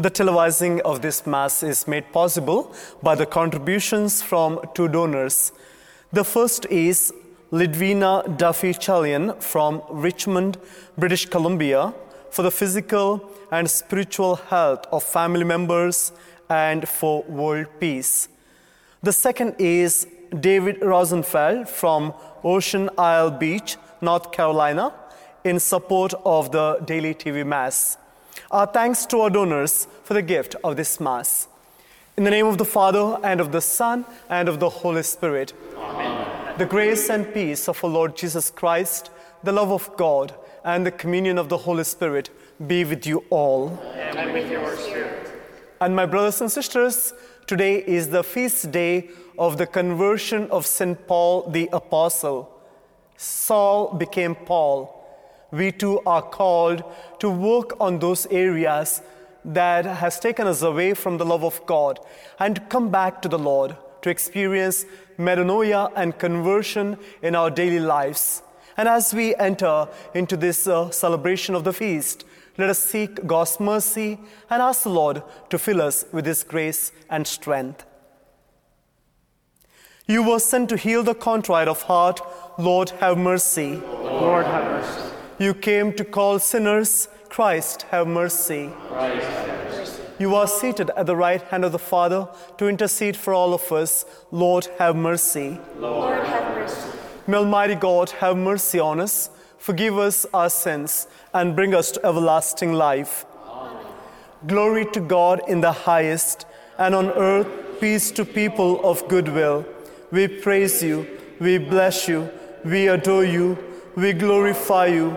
The televising of this Mass is made possible by the contributions from two donors. The first is Lidvina Duffy Chalian from Richmond, British Columbia, for the physical and spiritual health of family members and for world peace. The second is David Rosenfeld from Ocean Isle Beach, North Carolina, in support of the daily TV Mass. Our thanks to our donors for the gift of this Mass. In the name of the Father, and of the Son, and of the Holy Spirit. Amen. The grace and peace of our Lord Jesus Christ, the love of God, and the communion of the Holy Spirit be with you all. And with your spirit. And my brothers and sisters, today is the feast day of the conversion of St. Paul the Apostle. Saul became Paul we too are called to work on those areas that has taken us away from the love of God and come back to the Lord to experience metanoia and conversion in our daily lives. And as we enter into this uh, celebration of the feast, let us seek God's mercy and ask the Lord to fill us with His grace and strength. You were sent to heal the contrite of heart. Lord, have mercy. Lord, have mercy. You came to call sinners. Christ, have mercy. Christ, have mercy. You are seated at the right hand of the Father to intercede for all of us. Lord, have mercy. Lord, have mercy. May Almighty God have mercy on us, forgive us our sins, and bring us to everlasting life. Amen. Glory to God in the highest, and on earth peace to people of good will. We praise you, we bless you, we adore you, we glorify you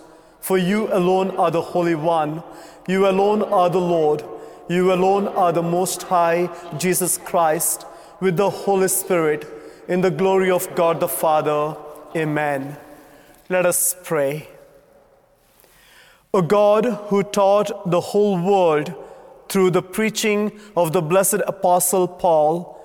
For you alone are the Holy One, you alone are the Lord, you alone are the Most High, Jesus Christ, with the Holy Spirit, in the glory of God the Father. Amen. Let us pray. O God, who taught the whole world through the preaching of the blessed Apostle Paul,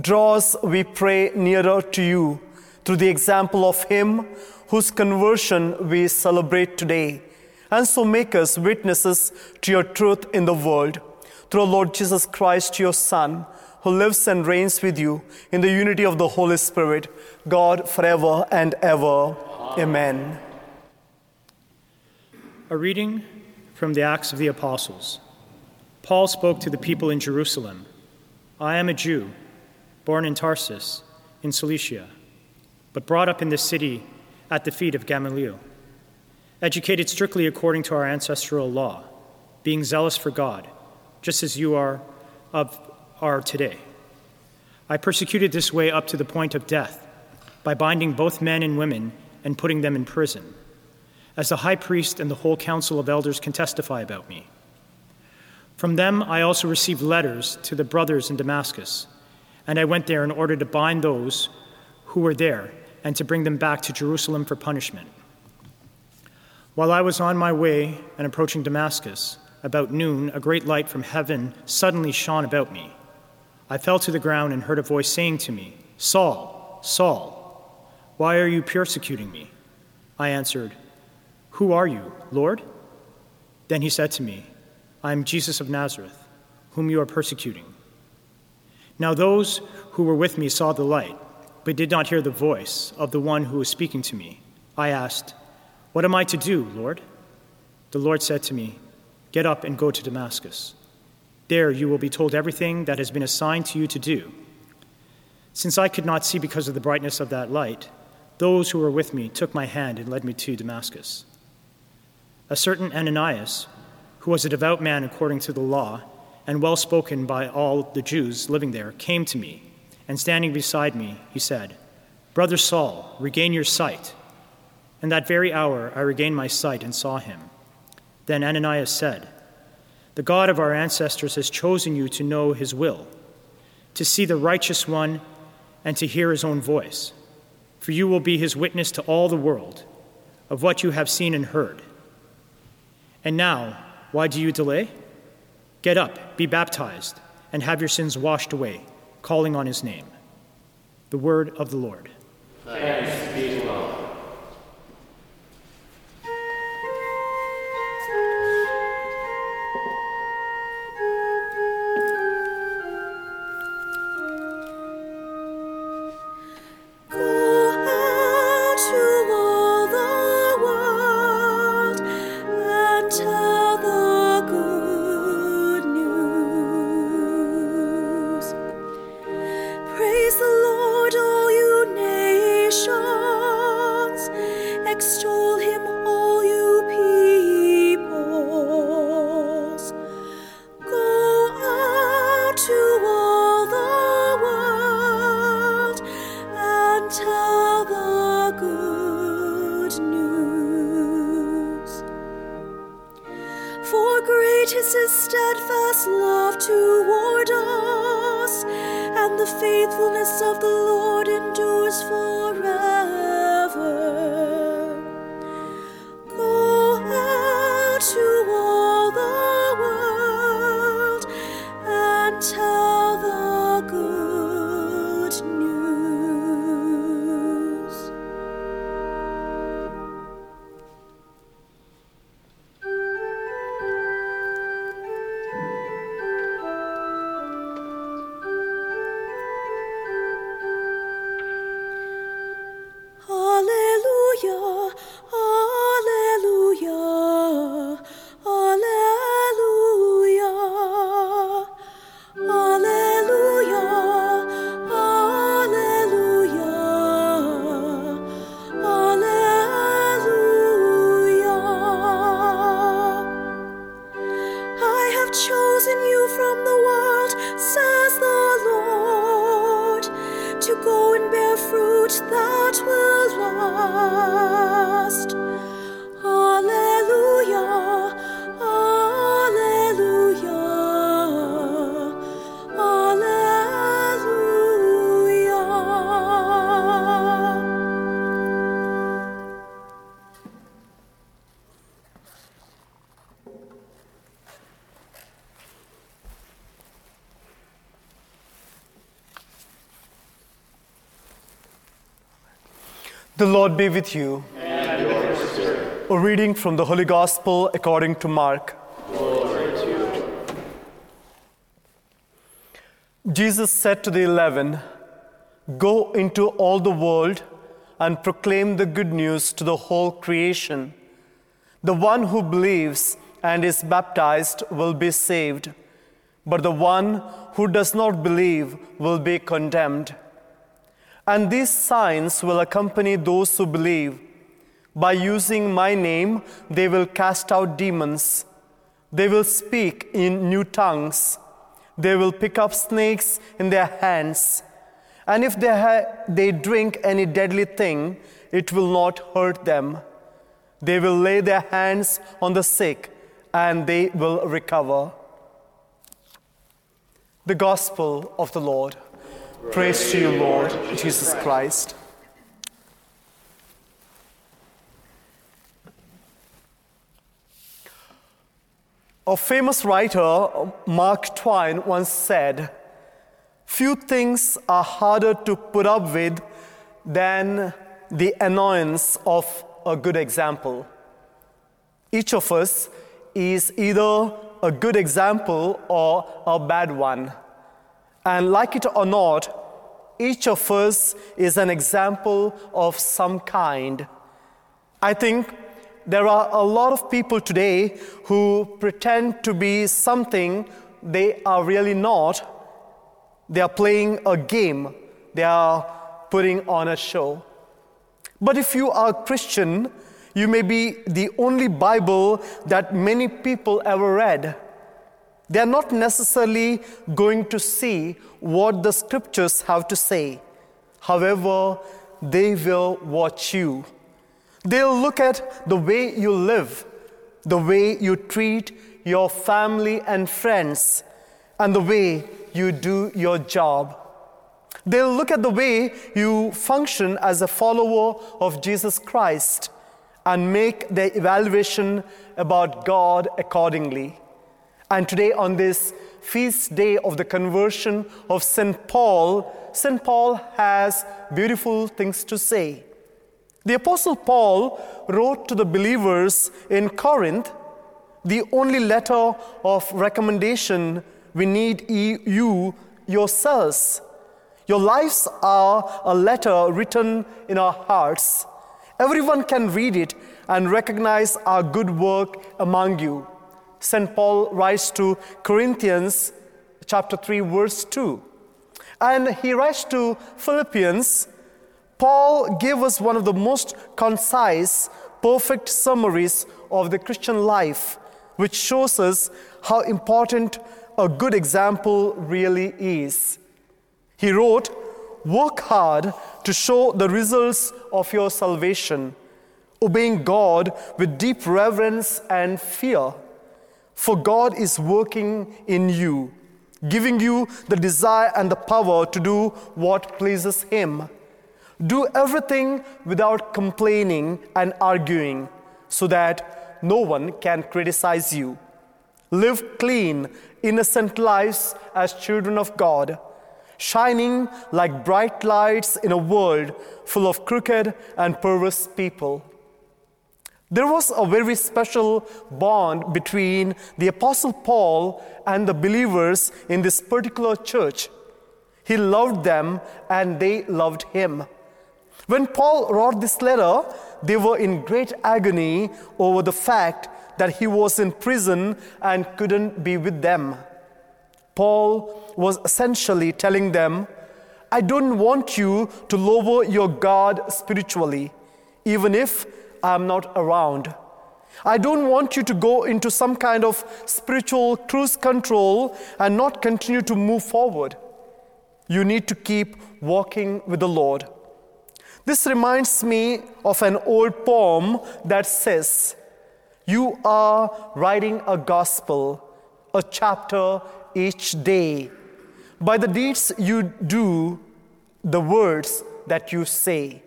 draw us, we pray, nearer to you through the example of him whose conversion we celebrate today, and so make us witnesses to your truth in the world. Through Lord Jesus Christ, your Son, who lives and reigns with you in the unity of the Holy Spirit, God forever and ever. Amen. A reading from the Acts of the Apostles. Paul spoke to the people in Jerusalem I am a Jew, born in Tarsus, in Cilicia, but brought up in this city at the feet of Gamaliel, educated strictly according to our ancestral law, being zealous for God, just as you are of are today. I persecuted this way up to the point of death by binding both men and women and putting them in prison, as the high priest and the whole council of elders can testify about me. From them I also received letters to the brothers in Damascus, and I went there in order to bind those who were there and to bring them back to Jerusalem for punishment. While I was on my way and approaching Damascus, about noon, a great light from heaven suddenly shone about me. I fell to the ground and heard a voice saying to me, Saul, Saul, why are you persecuting me? I answered, Who are you, Lord? Then he said to me, I am Jesus of Nazareth, whom you are persecuting. Now those who were with me saw the light but did not hear the voice of the one who was speaking to me. I asked, What am I to do, Lord? The Lord said to me, Get up and go to Damascus. There you will be told everything that has been assigned to you to do. Since I could not see because of the brightness of that light, those who were with me took my hand and led me to Damascus. A certain Ananias, who was a devout man according to the law, and well spoken by all the Jews living there, came to me, and standing beside me, he said, Brother Saul, regain your sight. In that very hour I regained my sight and saw him. Then Ananias said, The God of our ancestors has chosen you to know his will, to see the righteous one and to hear his own voice. For you will be his witness to all the world of what you have seen and heard. And now, why do you delay? Get up, be baptized, and have your sins washed away, calling on his name. The word of the Lord. Thanks The Lord be with you. And with A reading from the Holy Gospel according to Mark. To Jesus said to the eleven, Go into all the world and proclaim the good news to the whole creation. The one who believes and is baptized will be saved, but the one who does not believe will be condemned. And these signs will accompany those who believe. By using my name, they will cast out demons. They will speak in new tongues. They will pick up snakes in their hands. And if they, ha- they drink any deadly thing, it will not hurt them. They will lay their hands on the sick and they will recover. The Gospel of the Lord. Praise to you, Lord Jesus Christ. A famous writer, Mark Twain, once said, Few things are harder to put up with than the annoyance of a good example. Each of us is either a good example or a bad one. And like it or not, each of us is an example of some kind. I think there are a lot of people today who pretend to be something they are really not. They are playing a game, they are putting on a show. But if you are a Christian, you may be the only Bible that many people ever read. They are not necessarily going to see what the scriptures have to say. However, they will watch you. They'll look at the way you live, the way you treat your family and friends, and the way you do your job. They'll look at the way you function as a follower of Jesus Christ and make their evaluation about God accordingly. And today, on this feast day of the conversion of St. Paul, St. Paul has beautiful things to say. The Apostle Paul wrote to the believers in Corinth the only letter of recommendation we need you yourselves. Your lives are a letter written in our hearts. Everyone can read it and recognize our good work among you. St. Paul writes to Corinthians chapter 3 verse 2. And he writes to Philippians. Paul gave us one of the most concise, perfect summaries of the Christian life, which shows us how important a good example really is. He wrote, Work hard to show the results of your salvation, obeying God with deep reverence and fear for God is working in you, giving you the desire and the power to do what pleases Him. Do everything without complaining and arguing, so that no one can criticize you. Live clean, innocent lives as children of God, shining like bright lights in a world full of crooked and perverse people. There was a very special bond between the Apostle Paul and the believers in this particular church. He loved them and they loved him. When Paul wrote this letter, they were in great agony over the fact that he was in prison and couldn't be with them. Paul was essentially telling them, I don't want you to lower your guard spiritually, even if I'm not around. I don't want you to go into some kind of spiritual cruise control and not continue to move forward. You need to keep walking with the Lord. This reminds me of an old poem that says, You are writing a gospel, a chapter each day. By the deeds you do, the words that you say.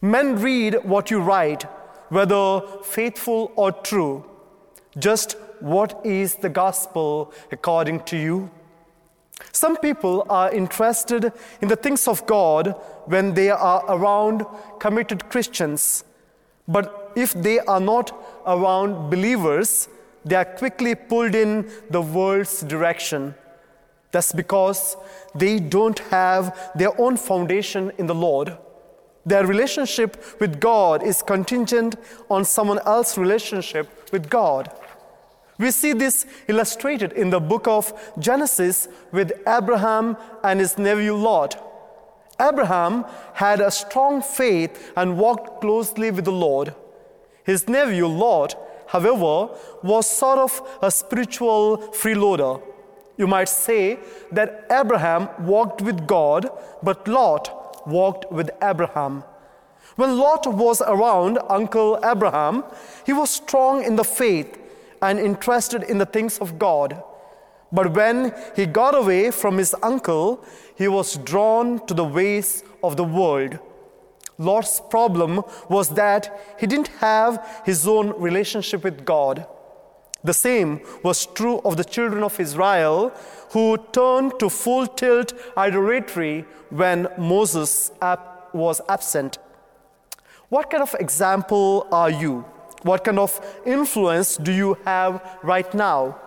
Men read what you write, whether faithful or true. Just what is the gospel according to you? Some people are interested in the things of God when they are around committed Christians. But if they are not around believers, they are quickly pulled in the world's direction. That's because they don't have their own foundation in the Lord. Their relationship with God is contingent on someone else's relationship with God. We see this illustrated in the book of Genesis with Abraham and his nephew Lot. Abraham had a strong faith and walked closely with the Lord. His nephew Lot, however, was sort of a spiritual freeloader. You might say that Abraham walked with God, but Lot walked with Abraham. When Lot was around Uncle Abraham, he was strong in the faith and interested in the things of God. But when he got away from his uncle, he was drawn to the ways of the world. Lot's problem was that he didn't have his own relationship with God. The same was true of the children of Israel who turned to full tilt idolatry when Moses was absent. What kind of example are you? What kind of influence do you have right now?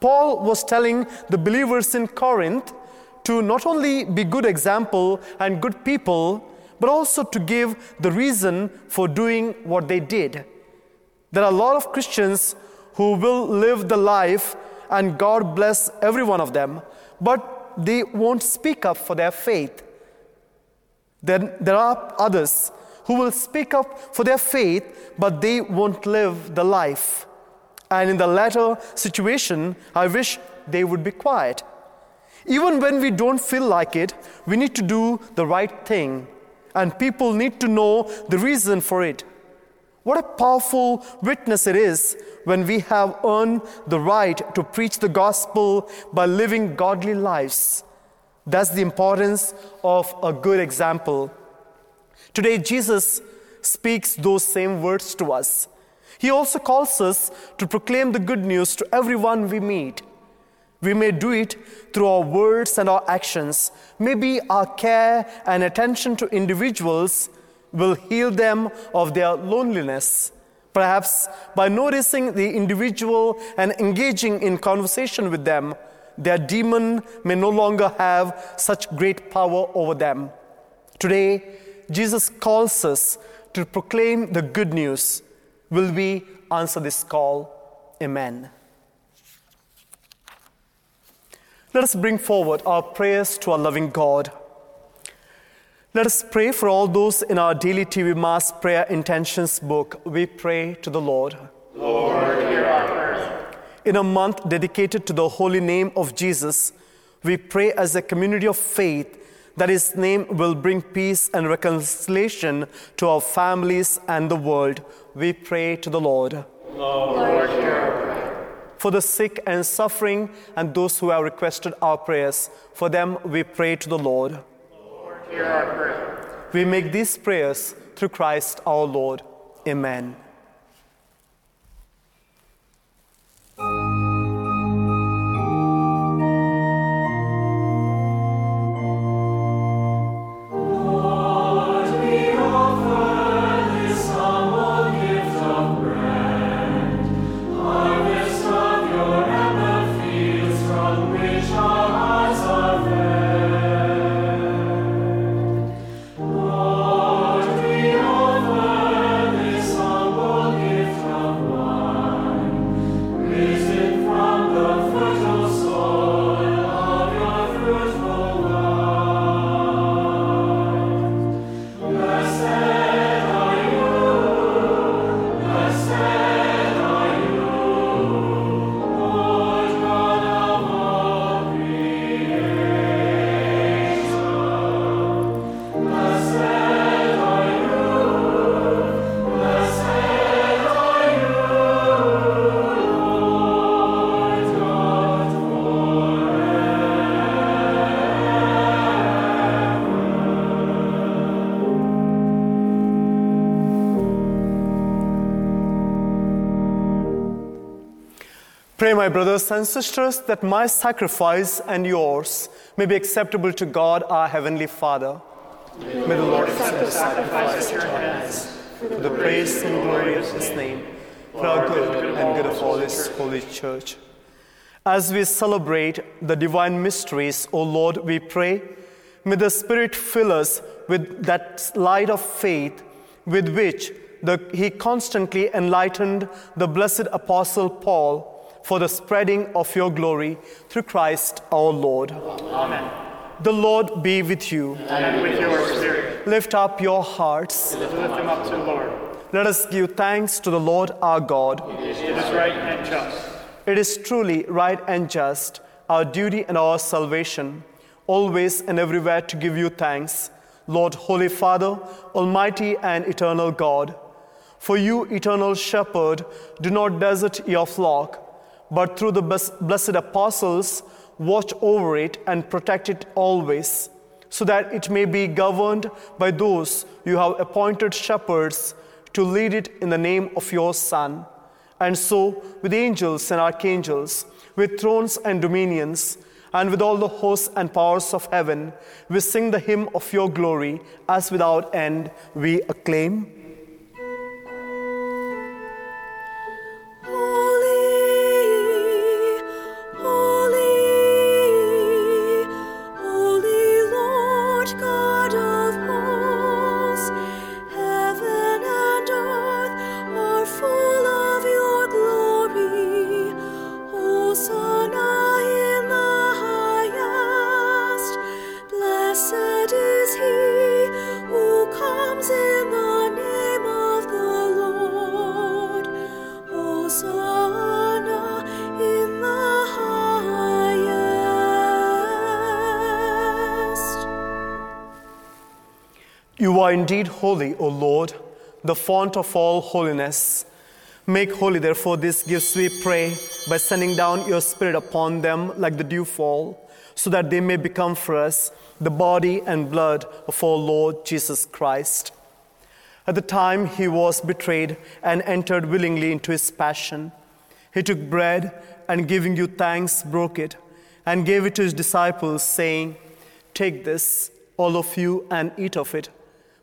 Paul was telling the believers in Corinth to not only be good example and good people, but also to give the reason for doing what they did. There are a lot of Christians who will live the life and God bless every one of them, but they won't speak up for their faith. Then there are others who will speak up for their faith, but they won't live the life. And in the latter situation, I wish they would be quiet. Even when we don't feel like it, we need to do the right thing, and people need to know the reason for it. What a powerful witness it is when we have earned the right to preach the gospel by living godly lives. That's the importance of a good example. Today, Jesus speaks those same words to us. He also calls us to proclaim the good news to everyone we meet. We may do it through our words and our actions. Maybe our care and attention to individuals will heal them of their loneliness. Perhaps by noticing the individual and engaging in conversation with them, their demon may no longer have such great power over them. Today, Jesus calls us to proclaim the good news. Will we answer this call? Amen. Let us bring forward our prayers to our loving God. Let us pray for all those in our daily TV Mass prayer intentions book. We pray to the Lord. Lord, hear our prayer. In a month dedicated to the holy name of Jesus, we pray as a community of faith that His name will bring peace and reconciliation to our families and the world. We pray to the Lord. Lord, hear our prayer. For the sick and suffering and those who have requested our prayers, for them we pray to the Lord. Hear our prayer. We make these prayers through Christ our Lord. Amen. Pray, my brothers and sisters, that my sacrifice and yours may be acceptable to God our Heavenly Father. May the Lord accept the sacrifice at your hands for the praise and glory of His name, for our good and good of all His holy church. As we celebrate the divine mysteries, O Lord, we pray, may the Spirit fill us with that light of faith with which the, He constantly enlightened the blessed Apostle Paul for the spreading of your glory through Christ our Lord. Amen. The Lord be with you. And with your spirit, Lift up your hearts. lift them up to the Lord. Let us give thanks to the Lord our God. It is right and just. It is truly right and just, our duty and our salvation, always and everywhere to give you thanks, Lord, Holy Father, Almighty and eternal God. For you, eternal shepherd, do not desert your flock, but through the blessed apostles, watch over it and protect it always, so that it may be governed by those you have appointed shepherds to lead it in the name of your Son. And so, with angels and archangels, with thrones and dominions, and with all the hosts and powers of heaven, we sing the hymn of your glory, as without end we acclaim. Are indeed holy, O Lord, the font of all holiness. Make holy, therefore, these gifts, we pray, by sending down your Spirit upon them like the dewfall, so that they may become for us the body and blood of our Lord Jesus Christ. At the time he was betrayed and entered willingly into his passion, he took bread and giving you thanks, broke it and gave it to his disciples, saying, Take this, all of you, and eat of it,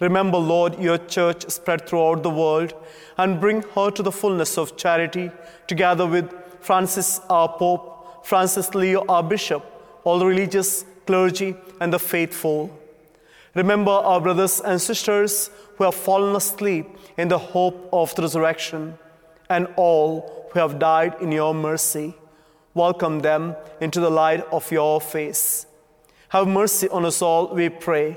Remember, Lord, your church spread throughout the world and bring her to the fullness of charity, together with Francis, our Pope, Francis Leo, our Bishop, all the religious clergy, and the faithful. Remember our brothers and sisters who have fallen asleep in the hope of the resurrection, and all who have died in your mercy. Welcome them into the light of your face. Have mercy on us all, we pray,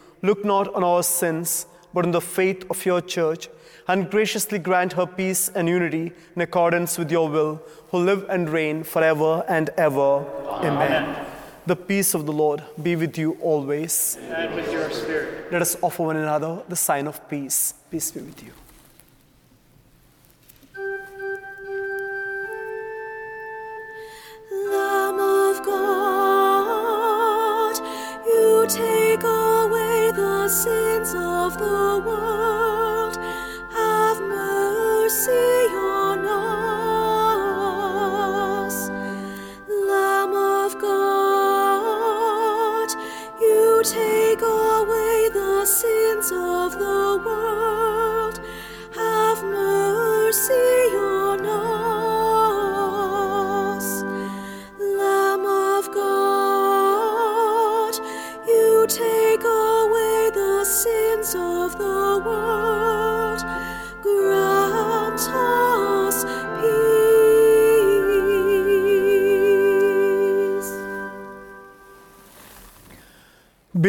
Look not on our sins, but on the faith of your church, and graciously grant her peace and unity in accordance with your will, who live and reign forever and ever. Amen. Amen. The peace of the Lord be with you always. And with your spirit. Let us offer one another the sign of peace. Peace be with you. Lamb of God, you take all sins of the world,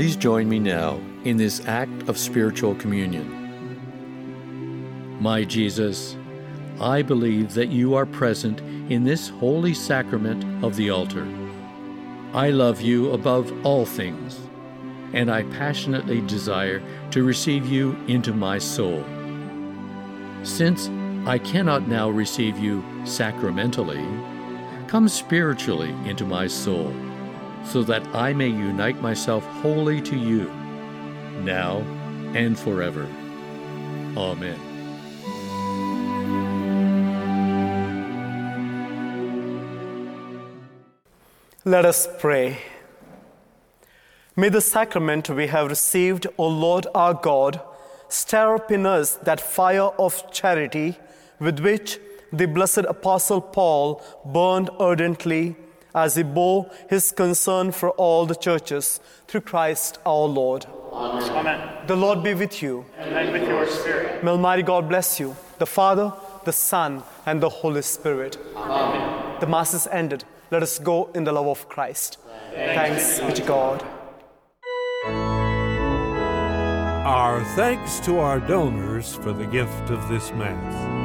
Please join me now in this act of spiritual communion. My Jesus, I believe that you are present in this holy sacrament of the altar. I love you above all things, and I passionately desire to receive you into my soul. Since I cannot now receive you sacramentally, come spiritually into my soul so that I may unite myself wholly to you, now and forever. Amen. Let us pray. May the sacrament we have received, O Lord our God, stir up in us that fire of charity with which the blessed Apostle Paul burned ardently as he bore his concern for all the churches through Christ our Lord. Amen. The Lord be with you. And with your spirit. May Almighty God bless you, the Father, the Son, and the Holy Spirit. Amen. The Mass is ended. Let us go in the love of Christ. Thanks be to God. Our thanks to our donors for the gift of this Mass.